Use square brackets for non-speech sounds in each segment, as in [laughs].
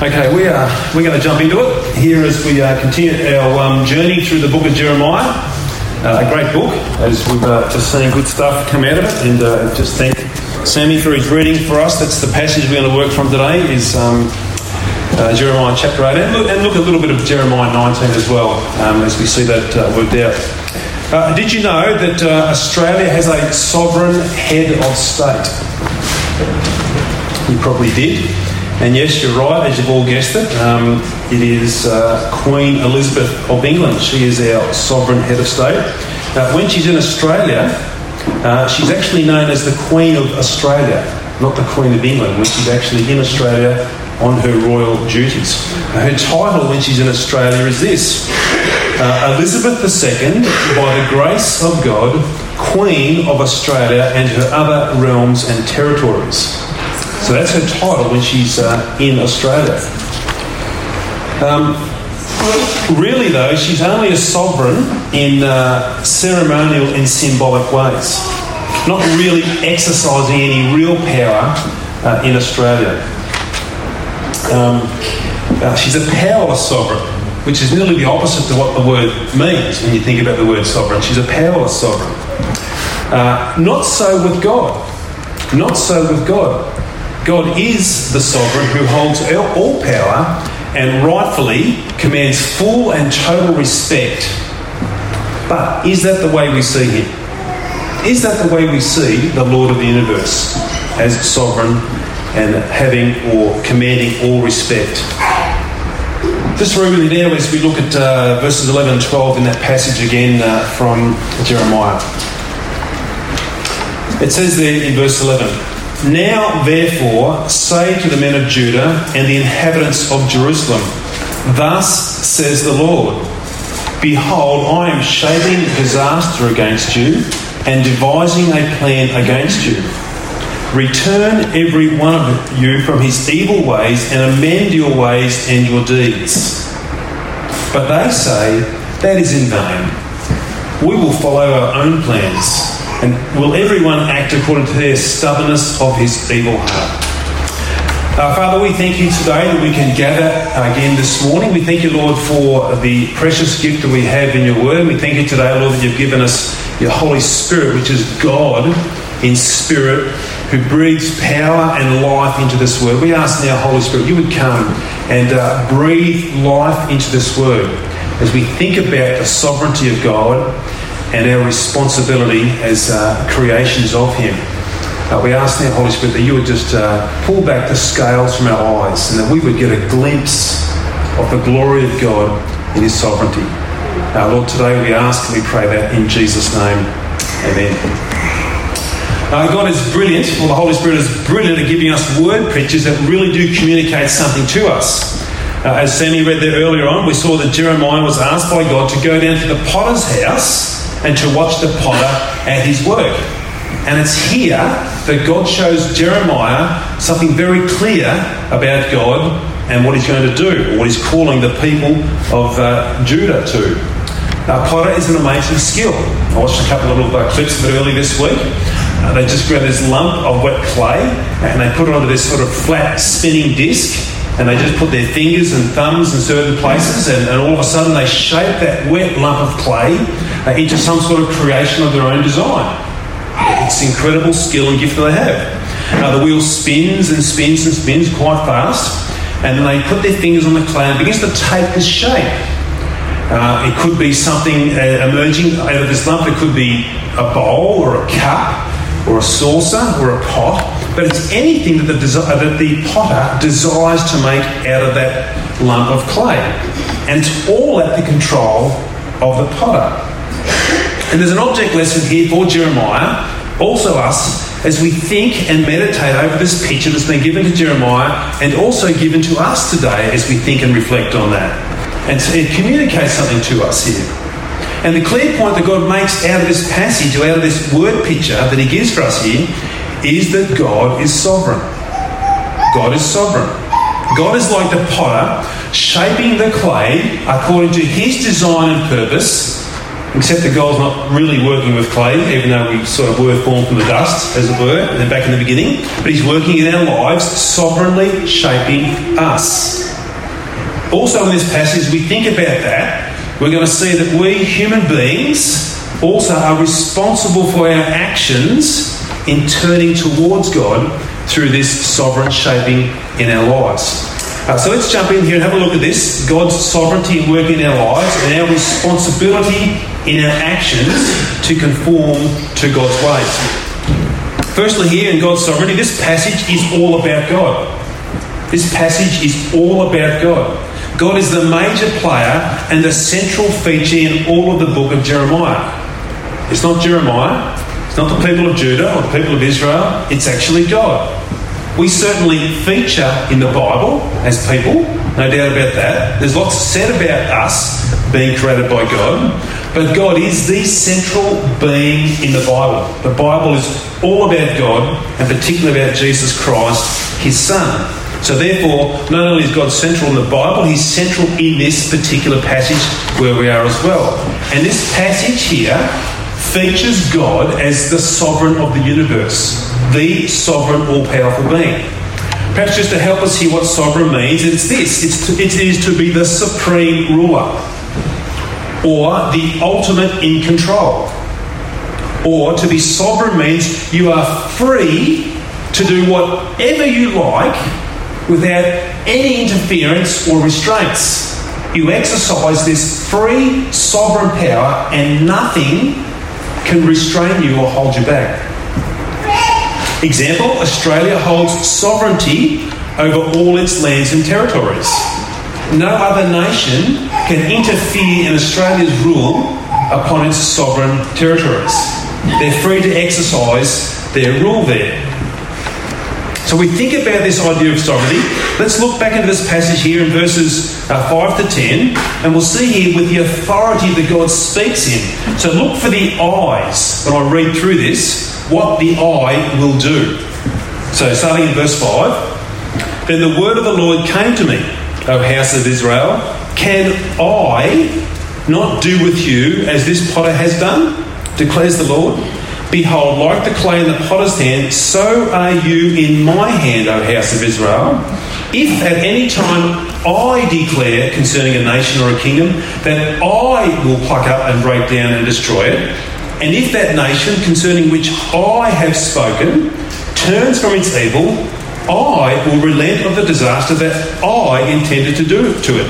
Okay, we are we're going to jump into it here as we uh, continue our um, journey through the book of Jeremiah. Uh, a great book, as we've uh, just seen good stuff come out of it, and uh, just thank Sammy for his reading for us. That's the passage we're going to work from today. Is um, uh, Jeremiah chapter 8, and look, and look, a little bit of Jeremiah 19 as well, um, as we see that uh, worked out. Did you know that Australia has a sovereign head of state? You probably did. And yes, you're right, as you've all guessed it. Um, it is uh, Queen Elizabeth of England. She is our sovereign head of state. Uh, when she's in Australia, uh, she's actually known as the Queen of Australia, not the Queen of England, when she's actually in Australia on her royal duties. Her title when she's in Australia is this uh, Elizabeth II, by the grace of God, Queen of Australia and her other realms and territories. So that's her title when she's uh, in Australia. Um, really, though, she's only a sovereign in uh, ceremonial and symbolic ways, not really exercising any real power uh, in Australia. Um, uh, she's a powerless sovereign, which is nearly the opposite to what the word means when you think about the word sovereign. She's a powerless sovereign. Uh, not so with God. Not so with God. God is the sovereign who holds all power and rightfully commands full and total respect. But is that the way we see him? Is that the way we see the Lord of the universe as sovereign and having or commanding all respect? Just really now as we look at uh, verses 11 and 12 in that passage again uh, from Jeremiah. It says there in verse 11, now, therefore, say to the men of Judah and the inhabitants of Jerusalem, Thus says the Lord Behold, I am shaping disaster against you and devising a plan against you. Return every one of you from his evil ways and amend your ways and your deeds. But they say, That is in vain. We will follow our own plans and will everyone act according to their stubbornness of his evil heart? Uh, Father, we thank you today that we can gather again this morning. We thank you, Lord, for the precious gift that we have in your word. We thank you today, Lord, that you've given us your Holy Spirit, which is God in spirit, who breathes power and life into this word. We ask now, Holy Spirit, you would come and uh, breathe life into this word as we think about the sovereignty of God and our responsibility as uh, creations of Him. Uh, we ask now, Holy Spirit, that you would just uh, pull back the scales from our eyes and that we would get a glimpse of the glory of God in His sovereignty. Uh, Lord, today we ask and we pray that in Jesus' name. Amen. Uh, God is brilliant, well, the Holy Spirit is brilliant at giving us word pictures that really do communicate something to us. Uh, as Sammy read there earlier on, we saw that Jeremiah was asked by God to go down to the potter's house and to watch the potter at his work. And it's here that God shows Jeremiah something very clear about God and what he's going to do, or what he's calling the people of uh, Judah to. Now, potter is an amazing skill. I watched a couple of little uh, clips of it early this week. Uh, they just grab this lump of wet clay and they put it onto this sort of flat spinning disc and they just put their fingers and thumbs in certain places, and, and all of a sudden they shape that wet lump of clay into some sort of creation of their own design. It's incredible skill and gift that they have. Uh, the wheel spins and spins and spins quite fast, and they put their fingers on the clay and begins to take this shape. Uh, it could be something uh, emerging out of this lump. It could be a bowl or a cup or a saucer or a pot but it's anything that the, desi- that the potter desires to make out of that lump of clay. And it's all at the control of the potter. And there's an object lesson here for Jeremiah, also us, as we think and meditate over this picture that's been given to Jeremiah and also given to us today as we think and reflect on that. And it communicates something to us here. And the clear point that God makes out of this passage, or out of this word picture that He gives for us here, is that God is sovereign. God is sovereign. God is like the potter, shaping the clay according to his design and purpose, except that God's not really working with clay, even though we sort of were formed from the dust, as it were, back in the beginning. But he's working in our lives, sovereignly shaping us. Also, in this passage, we think about that, we're going to see that we human beings also are responsible for our actions in turning towards God through this sovereign shaping in our lives. Uh, so let's jump in here and have a look at this God's sovereignty and work in our lives and our responsibility in our actions to conform to God's ways. Firstly, here in God's sovereignty, this passage is all about God. This passage is all about God. God is the major player and the central feature in all of the book of Jeremiah. It's not Jeremiah, it's not the people of Judah or the people of Israel, it's actually God. We certainly feature in the Bible as people, no doubt about that. There's lots said about us being created by God, but God is the central being in the Bible. The Bible is all about God and particularly about Jesus Christ, his Son. So, therefore, not only is God central in the Bible, He's central in this particular passage where we are as well. And this passage here features God as the sovereign of the universe, the sovereign, all powerful being. Perhaps just to help us hear what sovereign means, it's this it's to, it is to be the supreme ruler, or the ultimate in control. Or to be sovereign means you are free to do whatever you like without any interference or restraints. You exercise this free sovereign power, and nothing can restrain you or hold you back. Example Australia holds sovereignty over all its lands and territories. No other nation can interfere in Australia's rule upon its sovereign territories. They're free to exercise their rule there. So we think about this idea of sovereignty. Let's look back into this passage here in verses uh, 5 to 10, and we'll see here with the authority that God speaks in. So look for the eyes when I read through this, what the eye will do. So starting in verse 5 Then the word of the Lord came to me, O house of Israel, can I not do with you as this potter has done? declares the Lord. Behold, like the clay in the potter's hand, so are you in my hand, O house of Israel. If at any time I declare concerning a nation or a kingdom that I will pluck up and break down and destroy it, and if that nation concerning which I have spoken turns from its evil, I will relent of the disaster that I intended to do to it.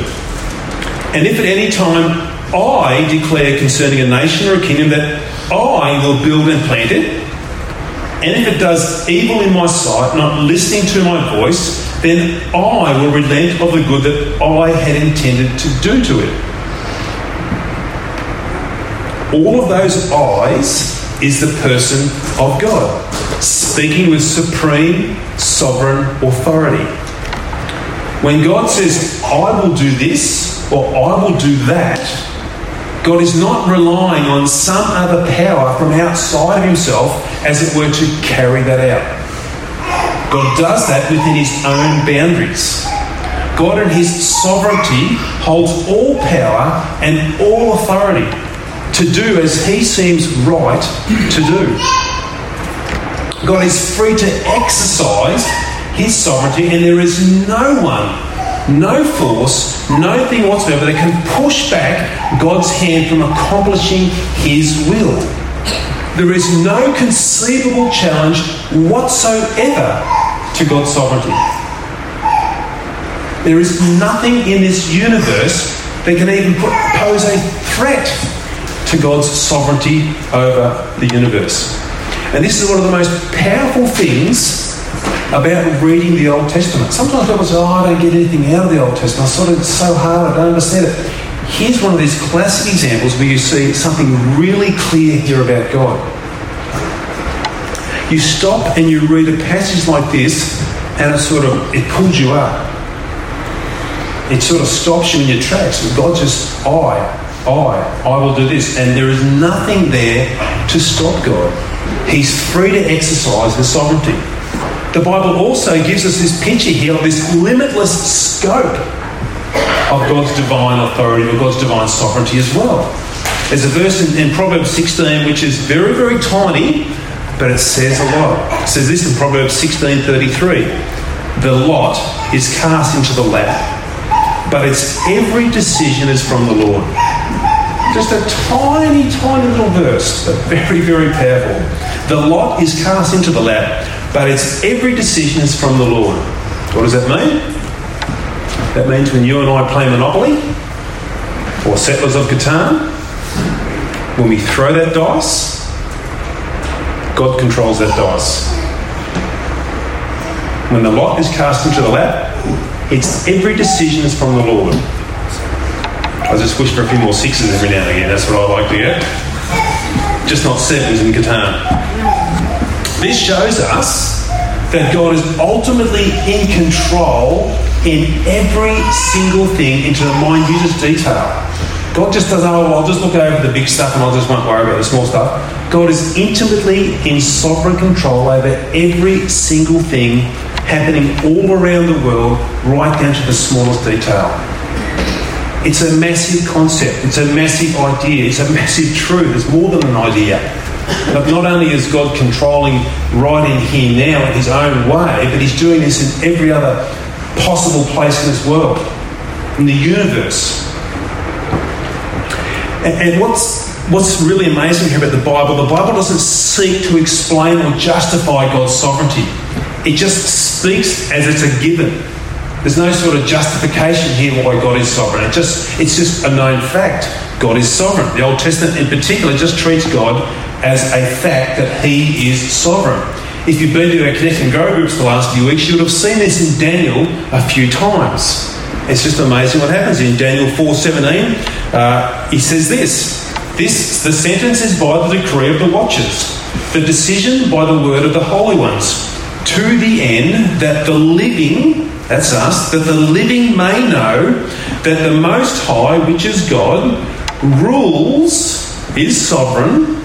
And if at any time I declare concerning a nation or a kingdom that I will build and plant it. And if it does evil in my sight, not listening to my voice, then I will relent of the good that I had intended to do to it. All of those eyes is the person of God, speaking with supreme sovereign authority. When God says, I will do this or I will do that, God is not relying on some other power from outside of himself, as it were, to carry that out. God does that within his own boundaries. God, in his sovereignty, holds all power and all authority to do as he seems right to do. God is free to exercise his sovereignty, and there is no one no force, no thing whatsoever that can push back God's hand from accomplishing His will. There is no conceivable challenge whatsoever to God's sovereignty. There is nothing in this universe that can even pose a threat to God's sovereignty over the universe. And this is one of the most powerful things about reading the Old Testament. Sometimes people say, oh, I don't get anything out of the Old Testament. I sort of, it's so hard, I don't understand it. Here's one of these classic examples where you see something really clear here about God. You stop and you read a passage like this, and it sort of it pulls you up. It sort of stops you in your tracks. God just, I, I, I will do this. And there is nothing there to stop God. He's free to exercise his sovereignty. The Bible also gives us this picture here of this limitless scope of God's divine authority, of God's divine sovereignty as well. There's a verse in, in Proverbs 16 which is very, very tiny, but it says a lot. It says this in Proverbs 16:33. The lot is cast into the lap, but its every decision is from the Lord. Just a tiny, tiny little verse, but very, very powerful. The lot is cast into the lap, but its every decision is from the Lord. What does that mean? That means when you and I play Monopoly or Settlers of Catan, when we throw that dice, God controls that dice. When the lot is cast into the lap, it's every decision is from the Lord. I just wish for a few more sixes every now and again. That's what I like to get. Just not sevens in Catan. This shows us that God is ultimately in control in every single thing into the minutest detail. God just doesn't, oh, I'll just look over the big stuff and I just won't worry about the small stuff. God is intimately in sovereign control over every single thing happening all around the world, right down to the smallest detail. It's a massive concept, it's a massive idea, it's a massive truth. It's more than an idea. But not only is God controlling right in here now in his own way, but he's doing this in every other possible place in this world, in the universe. And, and what's what's really amazing here about the Bible, the Bible doesn't seek to explain or justify God's sovereignty. It just speaks as it's a given. There's no sort of justification here why God is sovereign. It just it's just a known fact. God is sovereign. The Old Testament in particular just treats God as a fact that he is sovereign. If you've been to our Connect and Grow groups the last few weeks, you would have seen this in Daniel a few times. It's just amazing what happens in Daniel 4.17. Uh, he says this, this, the sentence is by the decree of the watchers, the decision by the word of the holy ones, to the end that the living, that's us, that the living may know that the Most High, which is God, rules, is sovereign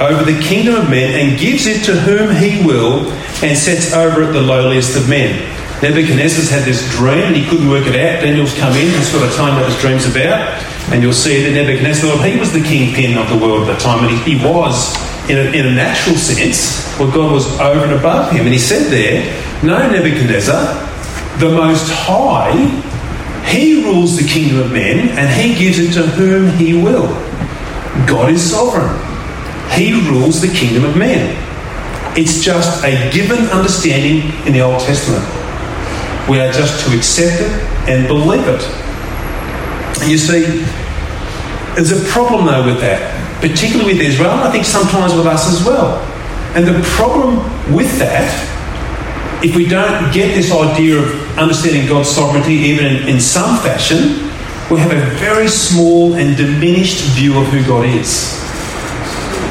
over the kingdom of men and gives it to whom he will and sets over it the lowliest of men. Nebuchadnezzar's had this dream and he couldn't work it out. Daniel's come in and sort of time what his dream's about. And you'll see that Nebuchadnezzar, he was the kingpin of the world at that time, and he, he was, in a, in a natural sense, well, God was over and above him. And he said there, No, Nebuchadnezzar, the Most High, he rules the kingdom of men, and he gives it to whom he will. God is sovereign. He rules the kingdom of men. It's just a given understanding in the Old Testament. We are just to accept it and believe it. You see, there's a problem though with that, particularly with Israel, and I think sometimes with us as well. And the problem with that, if we don't get this idea of understanding God's sovereignty even in, in some fashion, we have a very small and diminished view of who God is.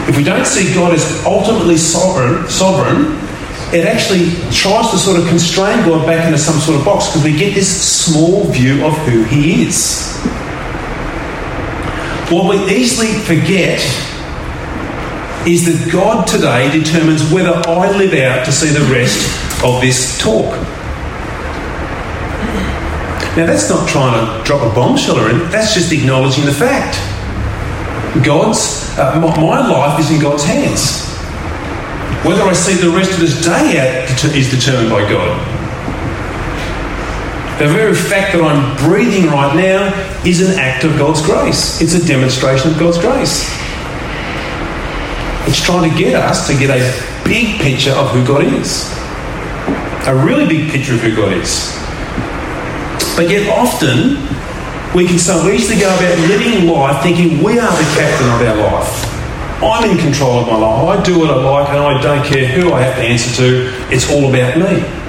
If we don't see God as ultimately sovereign, sovereign, it actually tries to sort of constrain God back into some sort of box because we get this small view of who He is. What we easily forget is that God today determines whether I live out to see the rest of this talk. Now, that's not trying to drop a bombshell or anything, that's just acknowledging the fact. God's, uh, my, my life is in God's hands. Whether I see the rest of this day out is determined by God. The very fact that I'm breathing right now is an act of God's grace. It's a demonstration of God's grace. It's trying to get us to get a big picture of who God is. A really big picture of who God is. But yet, often, we can so easily go about living life thinking we are the captain of our life. I'm in control of my life. I do what I like and I don't care who I have to answer to. It's all about me.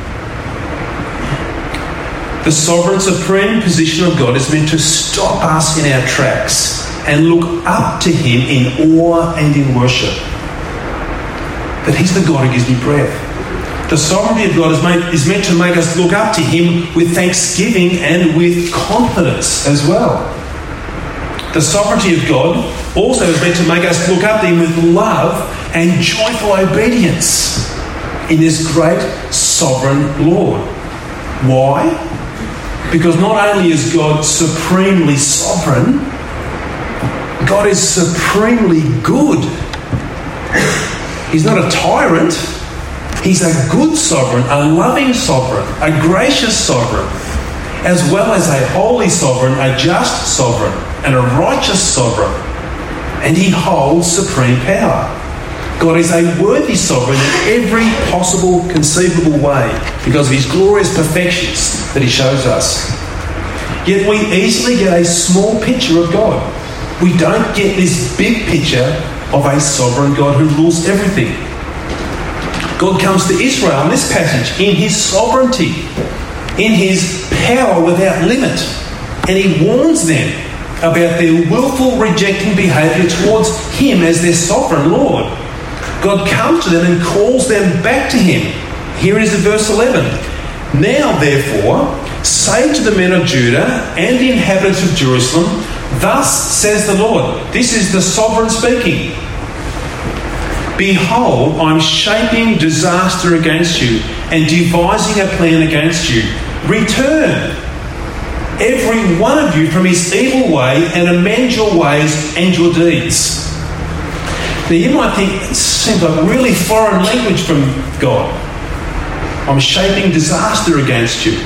The sovereign supreme position of God is meant to stop us in our tracks and look up to Him in awe and in worship. That He's the God who gives me breath. The sovereignty of God is, made, is meant to make us look up to Him with thanksgiving and with confidence as well. The sovereignty of God also is meant to make us look up to Him with love and joyful obedience in this great sovereign Lord. Why? Because not only is God supremely sovereign, God is supremely good. He's not a tyrant. He's a good sovereign, a loving sovereign, a gracious sovereign. as well as a holy sovereign, a just sovereign, and a righteous sovereign. And he holds supreme power. God is a worthy sovereign in every possible conceivable way because of his glorious perfections that he shows us. Yet we easily get a small picture of God. We don't get this big picture of a sovereign God who rules everything. God comes to Israel in this passage in his sovereignty, in his power without limit, and he warns them about their willful rejecting behaviour towards him as their sovereign Lord. God comes to them and calls them back to him. Here is in verse 11. Now, therefore, say to the men of Judah and the inhabitants of Jerusalem, Thus says the Lord. This is the sovereign speaking. Behold, I'm shaping disaster against you and devising a plan against you. Return, every one of you, from his evil way and amend your ways and your deeds. Now, you might think it seems like really foreign language from God. I'm shaping disaster against you.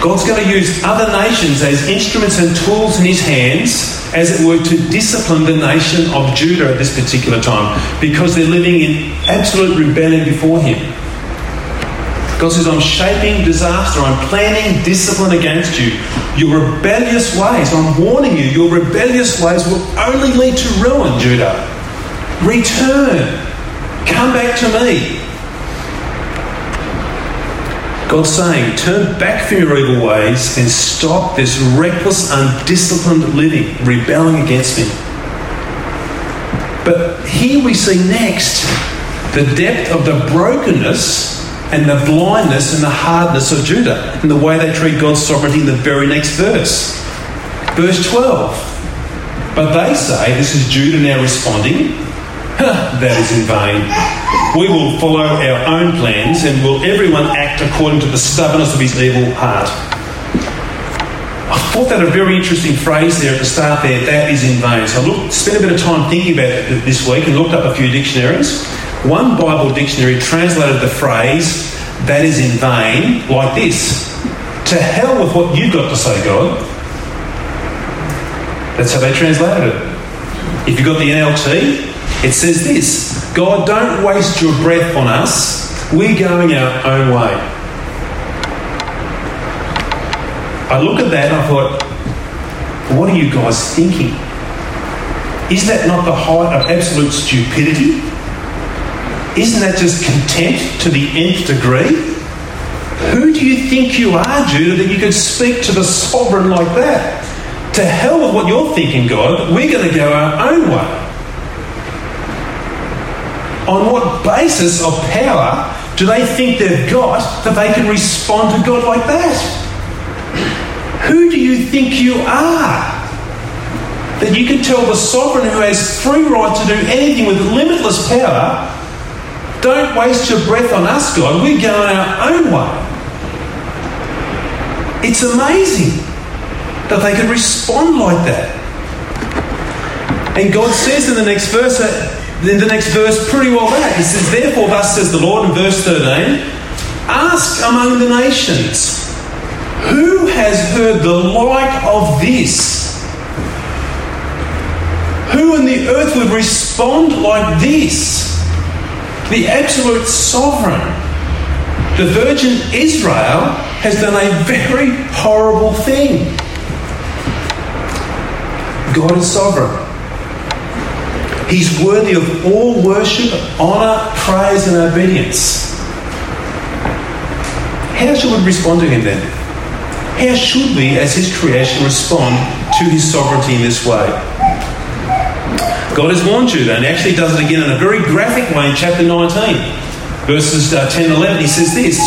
God's going to use other nations as instruments and tools in his hands, as it were, to discipline the nation of Judah at this particular time because they're living in absolute rebellion before him. God says, I'm shaping disaster. I'm planning discipline against you. Your rebellious ways, I'm warning you, your rebellious ways will only lead to ruin, Judah. Return. Come back to me. God's saying, turn back from your evil ways and stop this reckless, undisciplined living, rebelling against me. But here we see next the depth of the brokenness and the blindness and the hardness of Judah and the way they treat God's sovereignty in the very next verse. Verse 12. But they say, this is Judah now responding, [laughs] that is in vain. We will follow our own plans and will everyone act according to the stubbornness of his evil heart. I thought that a very interesting phrase there at the start there, that is in vain. So I looked, spent a bit of time thinking about it this week and looked up a few dictionaries. One Bible dictionary translated the phrase, that is in vain, like this To hell with what you've got to say, God. That's how they translated it. If you've got the NLT, it says this God, don't waste your breath on us. We're going our own way. I look at that and I thought, what are you guys thinking? Is that not the height of absolute stupidity? Isn't that just contempt to the nth degree? Who do you think you are, Judah, that you could speak to the sovereign like that? To hell with what you're thinking, God. We're going to go our own way. On what basis of power do they think they've got that they can respond to God like that? Who do you think you are? That you can tell the sovereign who has free right to do anything with limitless power, don't waste your breath on us, God. We're going our own way. It's amazing that they can respond like that. And God says in the next verse, in the next verse, pretty well that. He says, Therefore, thus says the Lord in verse 13, ask among the nations, who has heard the like of this? Who in the earth would respond like this? The absolute sovereign, the virgin Israel, has done a very horrible thing. God is sovereign. He's worthy of all worship, honour, praise, and obedience. How should we respond to him then? How should we, as his creation, respond to his sovereignty in this way? God has warned you, and he actually does it again in a very graphic way in chapter 19, verses uh, 10 and 11. He says this.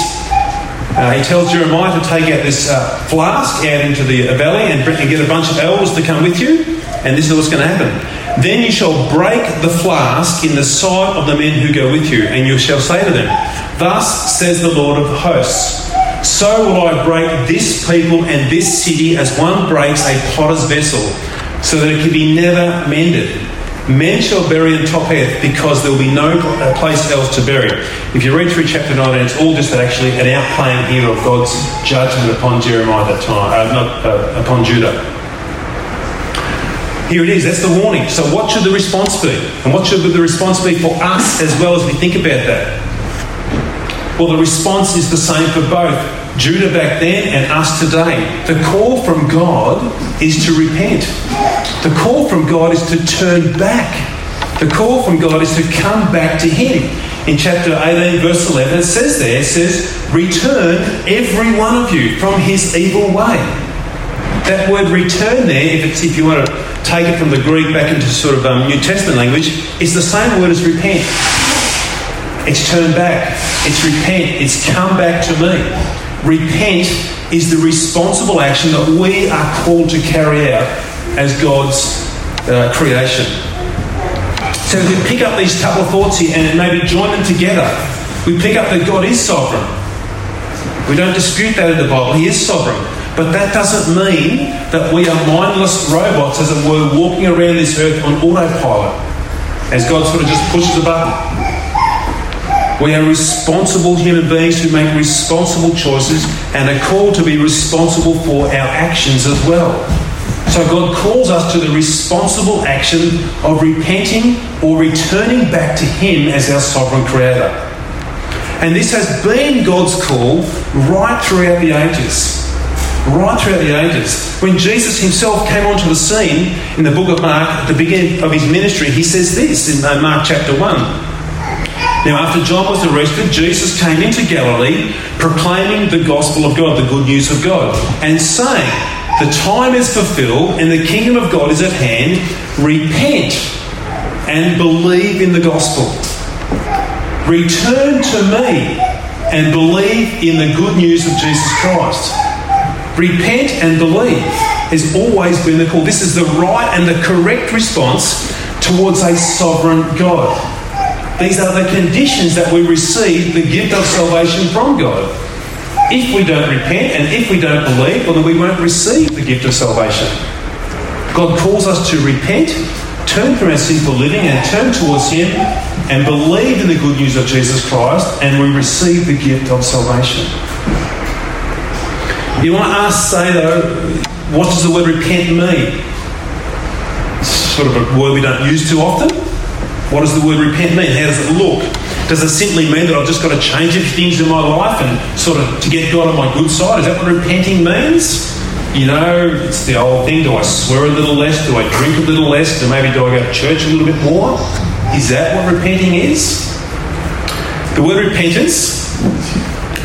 Uh, he tells Jeremiah to take out this uh, flask out into the valley and, and get a bunch of elders to come with you, and this is what's going to happen. Then you shall break the flask in the sight of the men who go with you, and you shall say to them, Thus says the Lord of hosts, so will I break this people and this city as one breaks a potter's vessel, so that it can be never mended. Men shall bury in Tophet because there will be no place else to bury. If you read through chapter 19, it's all just actually an outplaying here of God's judgment upon Jeremiah at that time, uh, not uh, upon Judah. Here it is, that's the warning. So, what should the response be? And what should the response be for us as well as we think about that? Well, the response is the same for both Judah back then and us today. The call from God is to repent. The call from God is to turn back. The call from God is to come back to Him. In chapter 18, verse 11, it says there, it says, Return every one of you from his evil way. That word return there, if, if you want to take it from the Greek back into sort of um, New Testament language, is the same word as repent. It's turn back. It's repent. It's come back to me. Repent is the responsible action that we are called to carry out as God's uh, creation. So if we pick up these couple of thoughts here and maybe join them together. We pick up that God is sovereign. We don't dispute that in the Bible. He is sovereign. But that doesn't mean that we are mindless robots, as it were, walking around this earth on autopilot, as God sort of just pushes a button. We are responsible human beings who make responsible choices and are called to be responsible for our actions as well. So God calls us to the responsible action of repenting or returning back to Him as our sovereign creator. And this has been God's call right throughout the ages right throughout the ages. When Jesus himself came onto the scene in the book of Mark at the beginning of his ministry, he says this in uh, Mark chapter 1. Now, after John was arrested, Jesus came into Galilee proclaiming the gospel of God, the good news of God, and saying, The time is fulfilled and the kingdom of God is at hand. Repent and believe in the gospel. Return to me and believe in the good news of Jesus Christ. Repent and believe has always been the call. This is the right and the correct response towards a sovereign God. These are the conditions that we receive the gift of salvation from God. If we don't repent and if we don't believe, well, then we won't receive the gift of salvation. God calls us to repent, turn from our sinful living, and turn towards Him and believe in the good news of Jesus Christ, and we receive the gift of salvation. You want to ask, say though, what does the word repent mean? It's sort of a word we don't use too often. What does the word repent mean? How does it look? Does it simply mean that I've just got to change a few things in my life and sort of to get God on my good side? Is that what repenting means? You know, it's the old thing do I swear a little less? Do I drink a little less? Do maybe do I go to church a little bit more? Is that what repenting is? The word repentance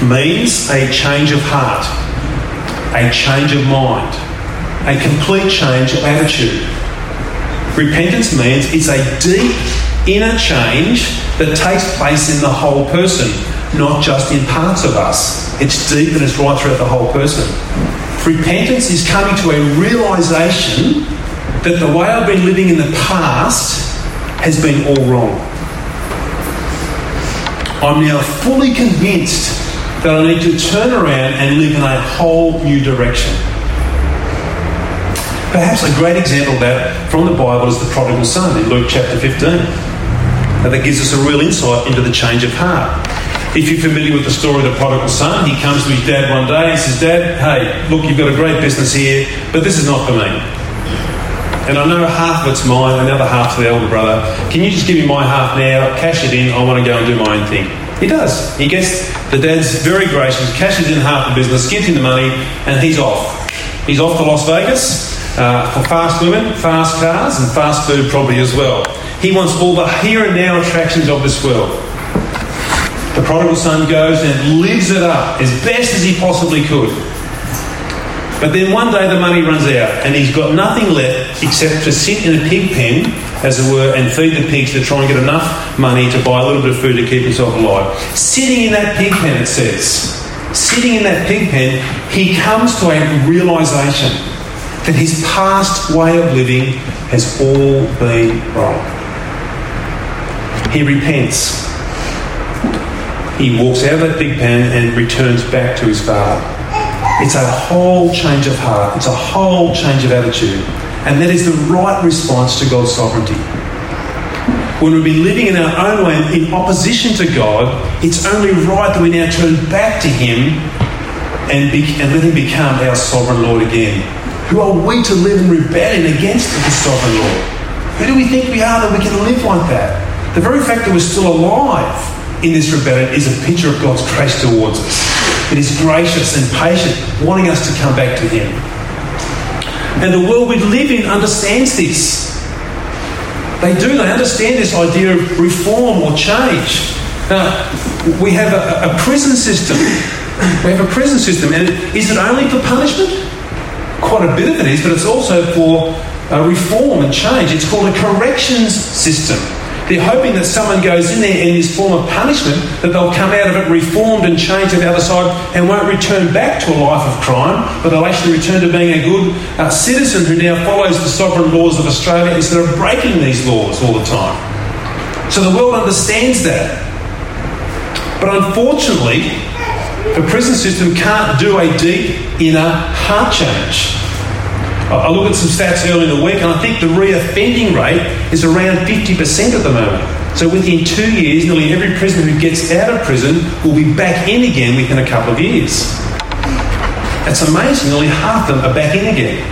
means a change of heart a change of mind, a complete change of attitude. Repentance means it's a deep inner change that takes place in the whole person, not just in parts of us. It's deep and it's right throughout the whole person. Repentance is coming to a realization that the way I've been living in the past has been all wrong. I'm now fully convinced that I need to turn around and live in a whole new direction. Perhaps a great example of that from the Bible is the prodigal son in Luke chapter 15. And that gives us a real insight into the change of heart. If you're familiar with the story of the prodigal son, he comes to his dad one day and says, Dad, hey, look, you've got a great business here, but this is not for me. And I know half of it's mine, another half to the elder brother. Can you just give me my half now, cash it in, I want to go and do my own thing? He does. He gets the dad's very gracious, cashes in half the business, gives him the money, and he's off. He's off to Las Vegas uh, for fast women, fast cars, and fast food probably as well. He wants all the here and now attractions of this world. The prodigal son goes and lives it up as best as he possibly could. But then one day the money runs out and he's got nothing left except to sit in a pig pen, as it were, and feed the pigs to try and get enough money to buy a little bit of food to keep himself alive. Sitting in that pig pen, it says, sitting in that pig pen, he comes to a realization that his past way of living has all been wrong. He repents. He walks out of that pig pen and returns back to his father. It's a whole change of heart. It's a whole change of attitude. And that is the right response to God's sovereignty. when we've been living in our own way in opposition to God, it's only right that we now turn back to Him and, be, and let Him become our sovereign Lord again. Who are we to live in rebellion against the sovereign Lord? Who do we think we are that we can live like that? The very fact that we're still alive in this rebellion is a picture of God's grace towards us. It is gracious and patient, wanting us to come back to Him. And the world we live in understands this. They do, they understand this idea of reform or change. Now, we have a, a prison system. We have a prison system, and is it only for punishment? Quite a bit of it is, but it's also for uh, reform and change. It's called a corrections system. They're hoping that someone goes in there in this form of punishment, that they'll come out of it reformed and changed on the other side and won't return back to a life of crime, but they'll actually return to being a good uh, citizen who now follows the sovereign laws of Australia instead of breaking these laws all the time. So the world understands that. But unfortunately, the prison system can't do a deep inner heart change. I look at some stats early in the week, and I think the reoffending rate is around 50% at the moment. So within two years, nearly every prisoner who gets out of prison will be back in again within a couple of years. That's amazing. Nearly half of them are back in again.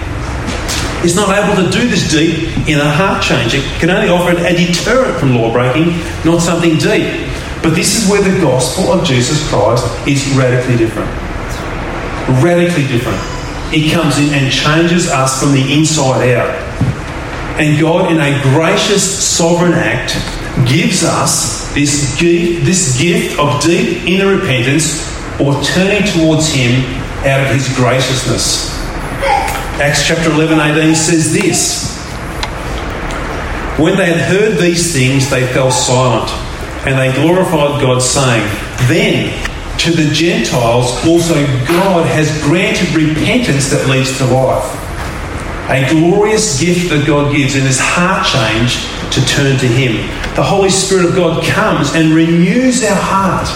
It's not able to do this deep in a heart change. It can only offer a deterrent from law breaking, not something deep. But this is where the gospel of Jesus Christ is radically different. Radically different. He comes in and changes us from the inside out. And God, in a gracious sovereign act, gives us this gift, this gift of deep inner repentance or turning towards Him out of His graciousness. Acts chapter 11 18 says this When they had heard these things, they fell silent and they glorified God, saying, Then to the Gentiles, also God has granted repentance that leads to life. A glorious gift that God gives in this heart change to turn to Him. The Holy Spirit of God comes and renews our heart,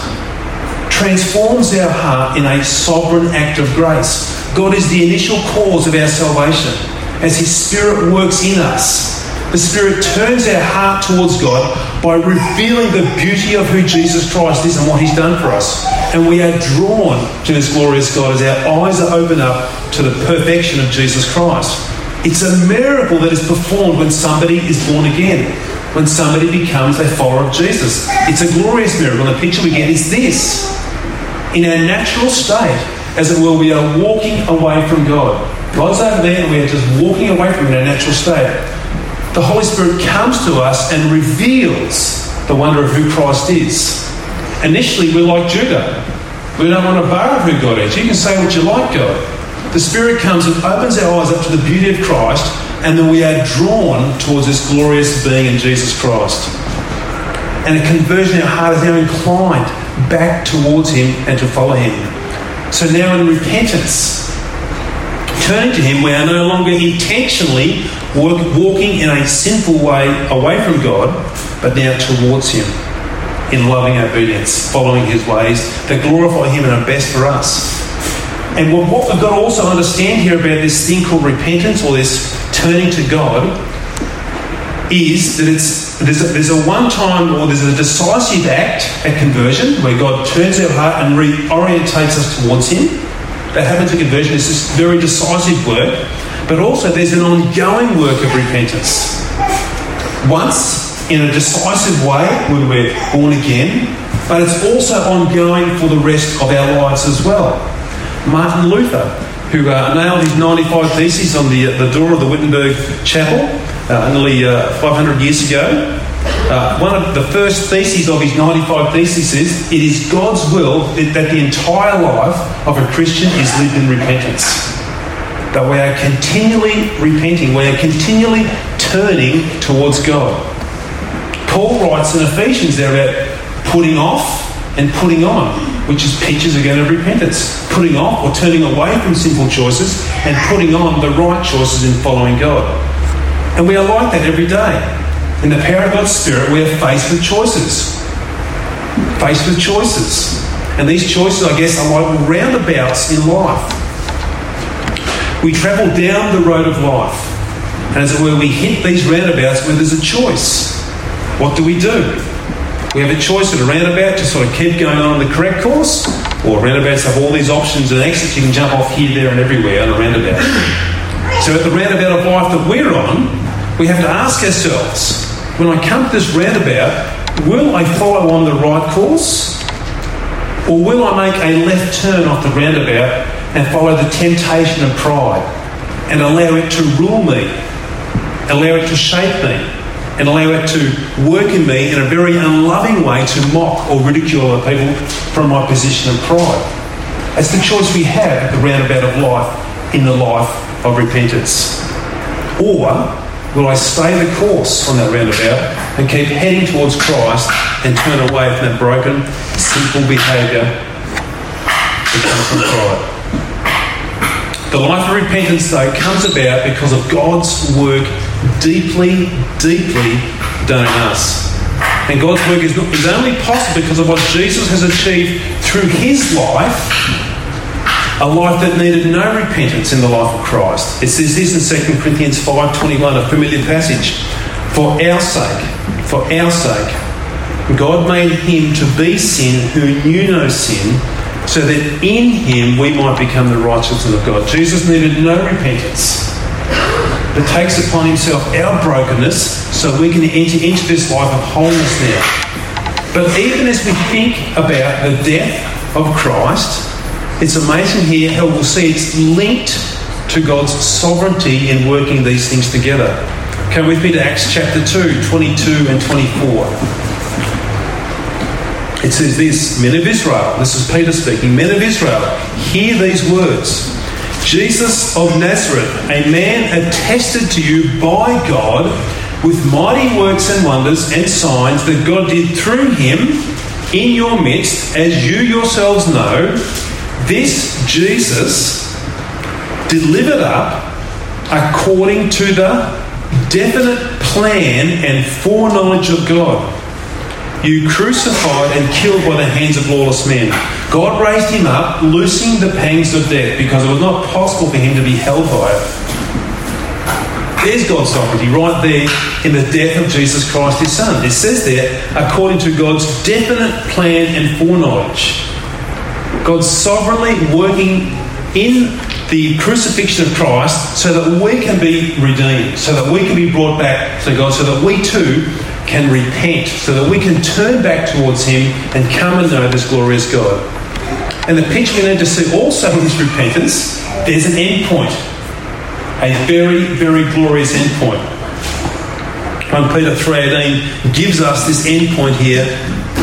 transforms our heart in a sovereign act of grace. God is the initial cause of our salvation. As His Spirit works in us, the Spirit turns our heart towards God by revealing the beauty of who Jesus Christ is and what He's done for us. And we are drawn to this glorious God as our eyes are opened up to the perfection of Jesus Christ. It's a miracle that is performed when somebody is born again, when somebody becomes a follower of Jesus. It's a glorious miracle. And the picture we get is this. In our natural state, as it were, we are walking away from God. God's over there and we are just walking away from our natural state the Holy Spirit comes to us and reveals the wonder of who Christ is. Initially, we're like Judah. We don't want to borrow who God is. You can say what you like, God. The Spirit comes and opens our eyes up to the beauty of Christ, and then we are drawn towards this glorious being in Jesus Christ. And a conversion in our heart is now inclined back towards Him and to follow Him. So now in repentance, turning to Him, we are no longer intentionally walking in a sinful way away from God, but now towards Him in loving obedience, following His ways that glorify Him and are best for us. And what, we've got to also understand here about this thing called repentance or this turning to God is that it's there's a, there's a one-time or there's a decisive act at conversion where God turns our heart and reorientates us towards Him. That happens at conversion. It's this very decisive work. But also, there's an ongoing work of repentance. Once, in a decisive way, when we're born again, but it's also ongoing for the rest of our lives as well. Martin Luther, who uh, nailed his 95 Theses on the, the door of the Wittenberg Chapel uh, nearly uh, 500 years ago, uh, one of the first theses of his 95 theses is it is God's will that the entire life of a Christian is lived in repentance that we are continually repenting, we are continually turning towards God. Paul writes in Ephesians there about putting off and putting on, which is pictures again of repentance. Putting off or turning away from sinful choices and putting on the right choices in following God. And we are like that every day. In the power of God's Spirit, we are faced with choices. Faced with choices. And these choices, I guess, are like roundabouts in life. We travel down the road of life. And as it were, we hit these roundabouts where there's a choice. What do we do? We have a choice at a roundabout to sort of keep going on the correct course, or roundabouts have all these options and exits. You can jump off here, there, and everywhere on a roundabout. So at the roundabout of life that we're on, we have to ask ourselves, when I come to this roundabout, will I follow on the right course? Or will I make a left turn off the roundabout and follow the temptation of pride and allow it to rule me, allow it to shape me, and allow it to work in me in a very unloving way to mock or ridicule other people from my position of pride? That's the choice we have at the roundabout of life in the life of repentance. Or will I stay the course on that roundabout and keep heading towards Christ and turn away from that broken, sinful behaviour that comes from pride? The life of repentance, though, comes about because of God's work deeply, deeply done in us. And God's work is, only possible because of what Jesus has achieved through his life a life that needed no repentance in the life of Christ. It says this in 2 Corinthians 5.21, a familiar passage. For our sake, for our sake, God made him to be sin who knew no sin, so that in him we might become the righteousness of God. Jesus needed no repentance, but takes upon himself our brokenness so we can enter into this life of wholeness now. But even as we think about the death of Christ, it's amazing here how we'll see it's linked to God's sovereignty in working these things together. Come with me to Acts chapter 2, 22 and 24. It says this Men of Israel, this is Peter speaking, Men of Israel, hear these words Jesus of Nazareth, a man attested to you by God with mighty works and wonders and signs that God did through him in your midst, as you yourselves know this Jesus delivered up according to the definite plan and foreknowledge of God. You crucified and killed by the hands of lawless men. God raised him up, loosing the pangs of death, because it was not possible for him to be held by it. There's God's sovereignty right there in the death of Jesus Christ, his Son. It says there, according to God's definite plan and foreknowledge. God's sovereignly working in the crucifixion of Christ so that we can be redeemed, so that we can be brought back to God, so that we too can repent, so that we can turn back towards Him and come and know this glorious God. And the picture we need to see also in this repentance, there's an end point, a very, very glorious end point. 1 Peter 3.18 gives us this end point here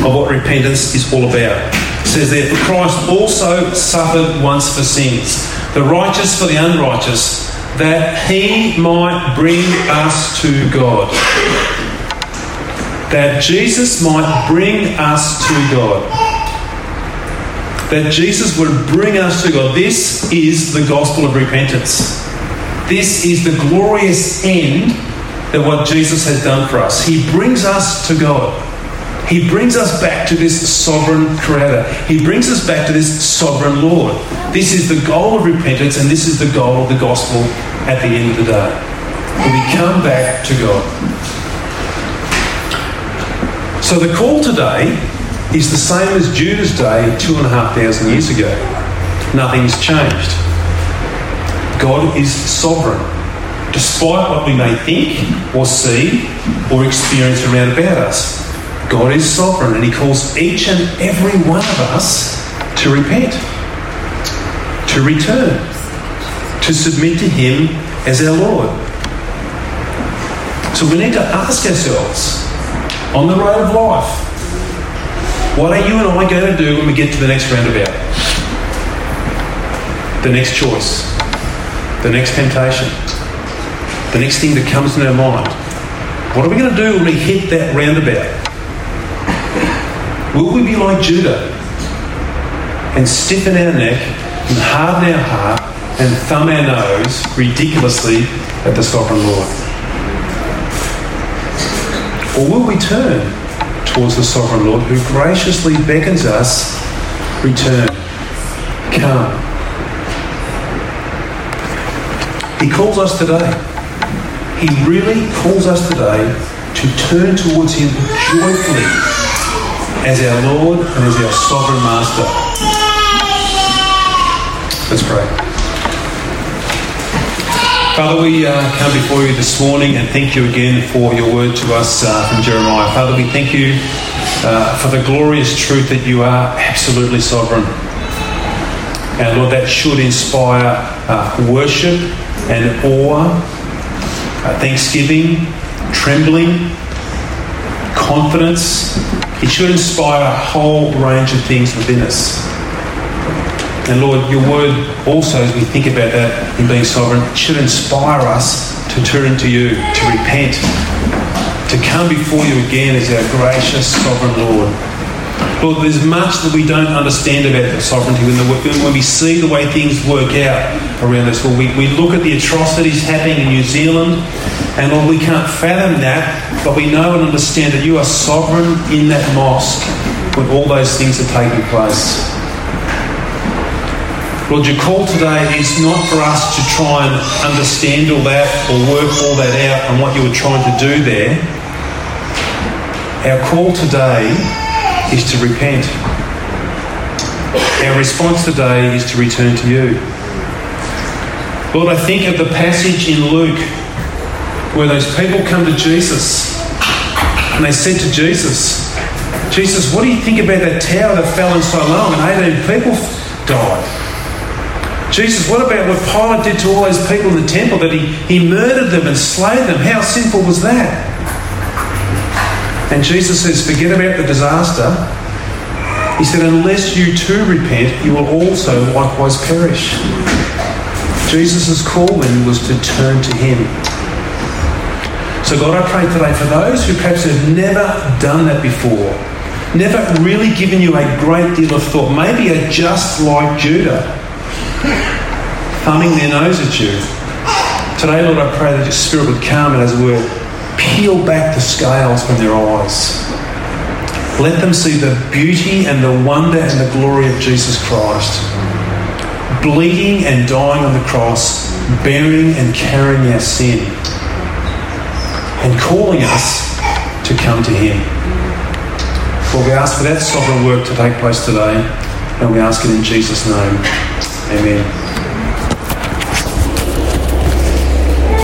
of what repentance is all about It says there, For Christ also suffered once for sins, the righteous for the unrighteous, that he might bring us to God. That Jesus might bring us to God. That Jesus would bring us to God. This is the gospel of repentance. This is the glorious end that what Jesus has done for us. He brings us to God. He brings us back to this sovereign creator. He brings us back to this sovereign Lord. This is the goal of repentance and this is the goal of the gospel at the end of the day. we come back to God. So the call today is the same as Judah's day two and a half thousand years ago. Nothing's changed. God is sovereign. Despite what we may think or see or experience around about us, God is sovereign and He calls each and every one of us to repent, to return, to submit to Him as our Lord. So we need to ask ourselves on the road of life, what are you and I going to do when we get to the next roundabout? The next choice, the next temptation, the next thing that comes in our mind. What are we going to do when we hit that roundabout? Will we be like Judah and stiffen our neck and harden our heart and thumb our nose ridiculously at the sovereign Lord? Or will we turn towards the sovereign Lord who graciously beckons us, return, come? He calls us today. He really calls us today to turn towards Him joyfully as our Lord and as our sovereign Master. Let's pray. Father, we uh, come before you this morning and thank you again for your word to us uh, from Jeremiah. Father, we thank you uh, for the glorious truth that you are absolutely sovereign. And Lord, that should inspire uh, worship and awe, uh, thanksgiving, trembling, confidence. It should inspire a whole range of things within us. And Lord, your word also, as we think about that in being sovereign, should inspire us to turn to you, to repent, to come before you again as our gracious sovereign Lord. Lord, there's much that we don't understand about the sovereignty when, the, when we see the way things work out around us. Lord, we, we look at the atrocities happening in New Zealand, and Lord, we can't fathom that, but we know and understand that you are sovereign in that mosque when all those things are taking place. Lord, your call today is not for us to try and understand all that or work all that out and what you were trying to do there. Our call today is to repent. Our response today is to return to you. Lord, I think of the passage in Luke where those people come to Jesus and they said to Jesus, Jesus, what do you think about that tower that fell in Siloam and 18 people died? Jesus, what about what Pilate did to all those people in the temple that he, he murdered them and slayed them? How sinful was that? And Jesus says, forget about the disaster. He said, unless you too repent, you will also likewise perish. Jesus' call then was to turn to him. So God, I pray today for those who perhaps have never done that before, never really given you a great deal of thought, maybe are just like Judah, thumbing their nose at you. Today, Lord, I pray that your spirit would come and, as it were, peel back the scales from their eyes. Let them see the beauty and the wonder and the glory of Jesus Christ, bleeding and dying on the cross, bearing and carrying our sin, and calling us to come to Him. Lord, we ask for that sovereign work to take place today, and we ask it in Jesus' name. Amen.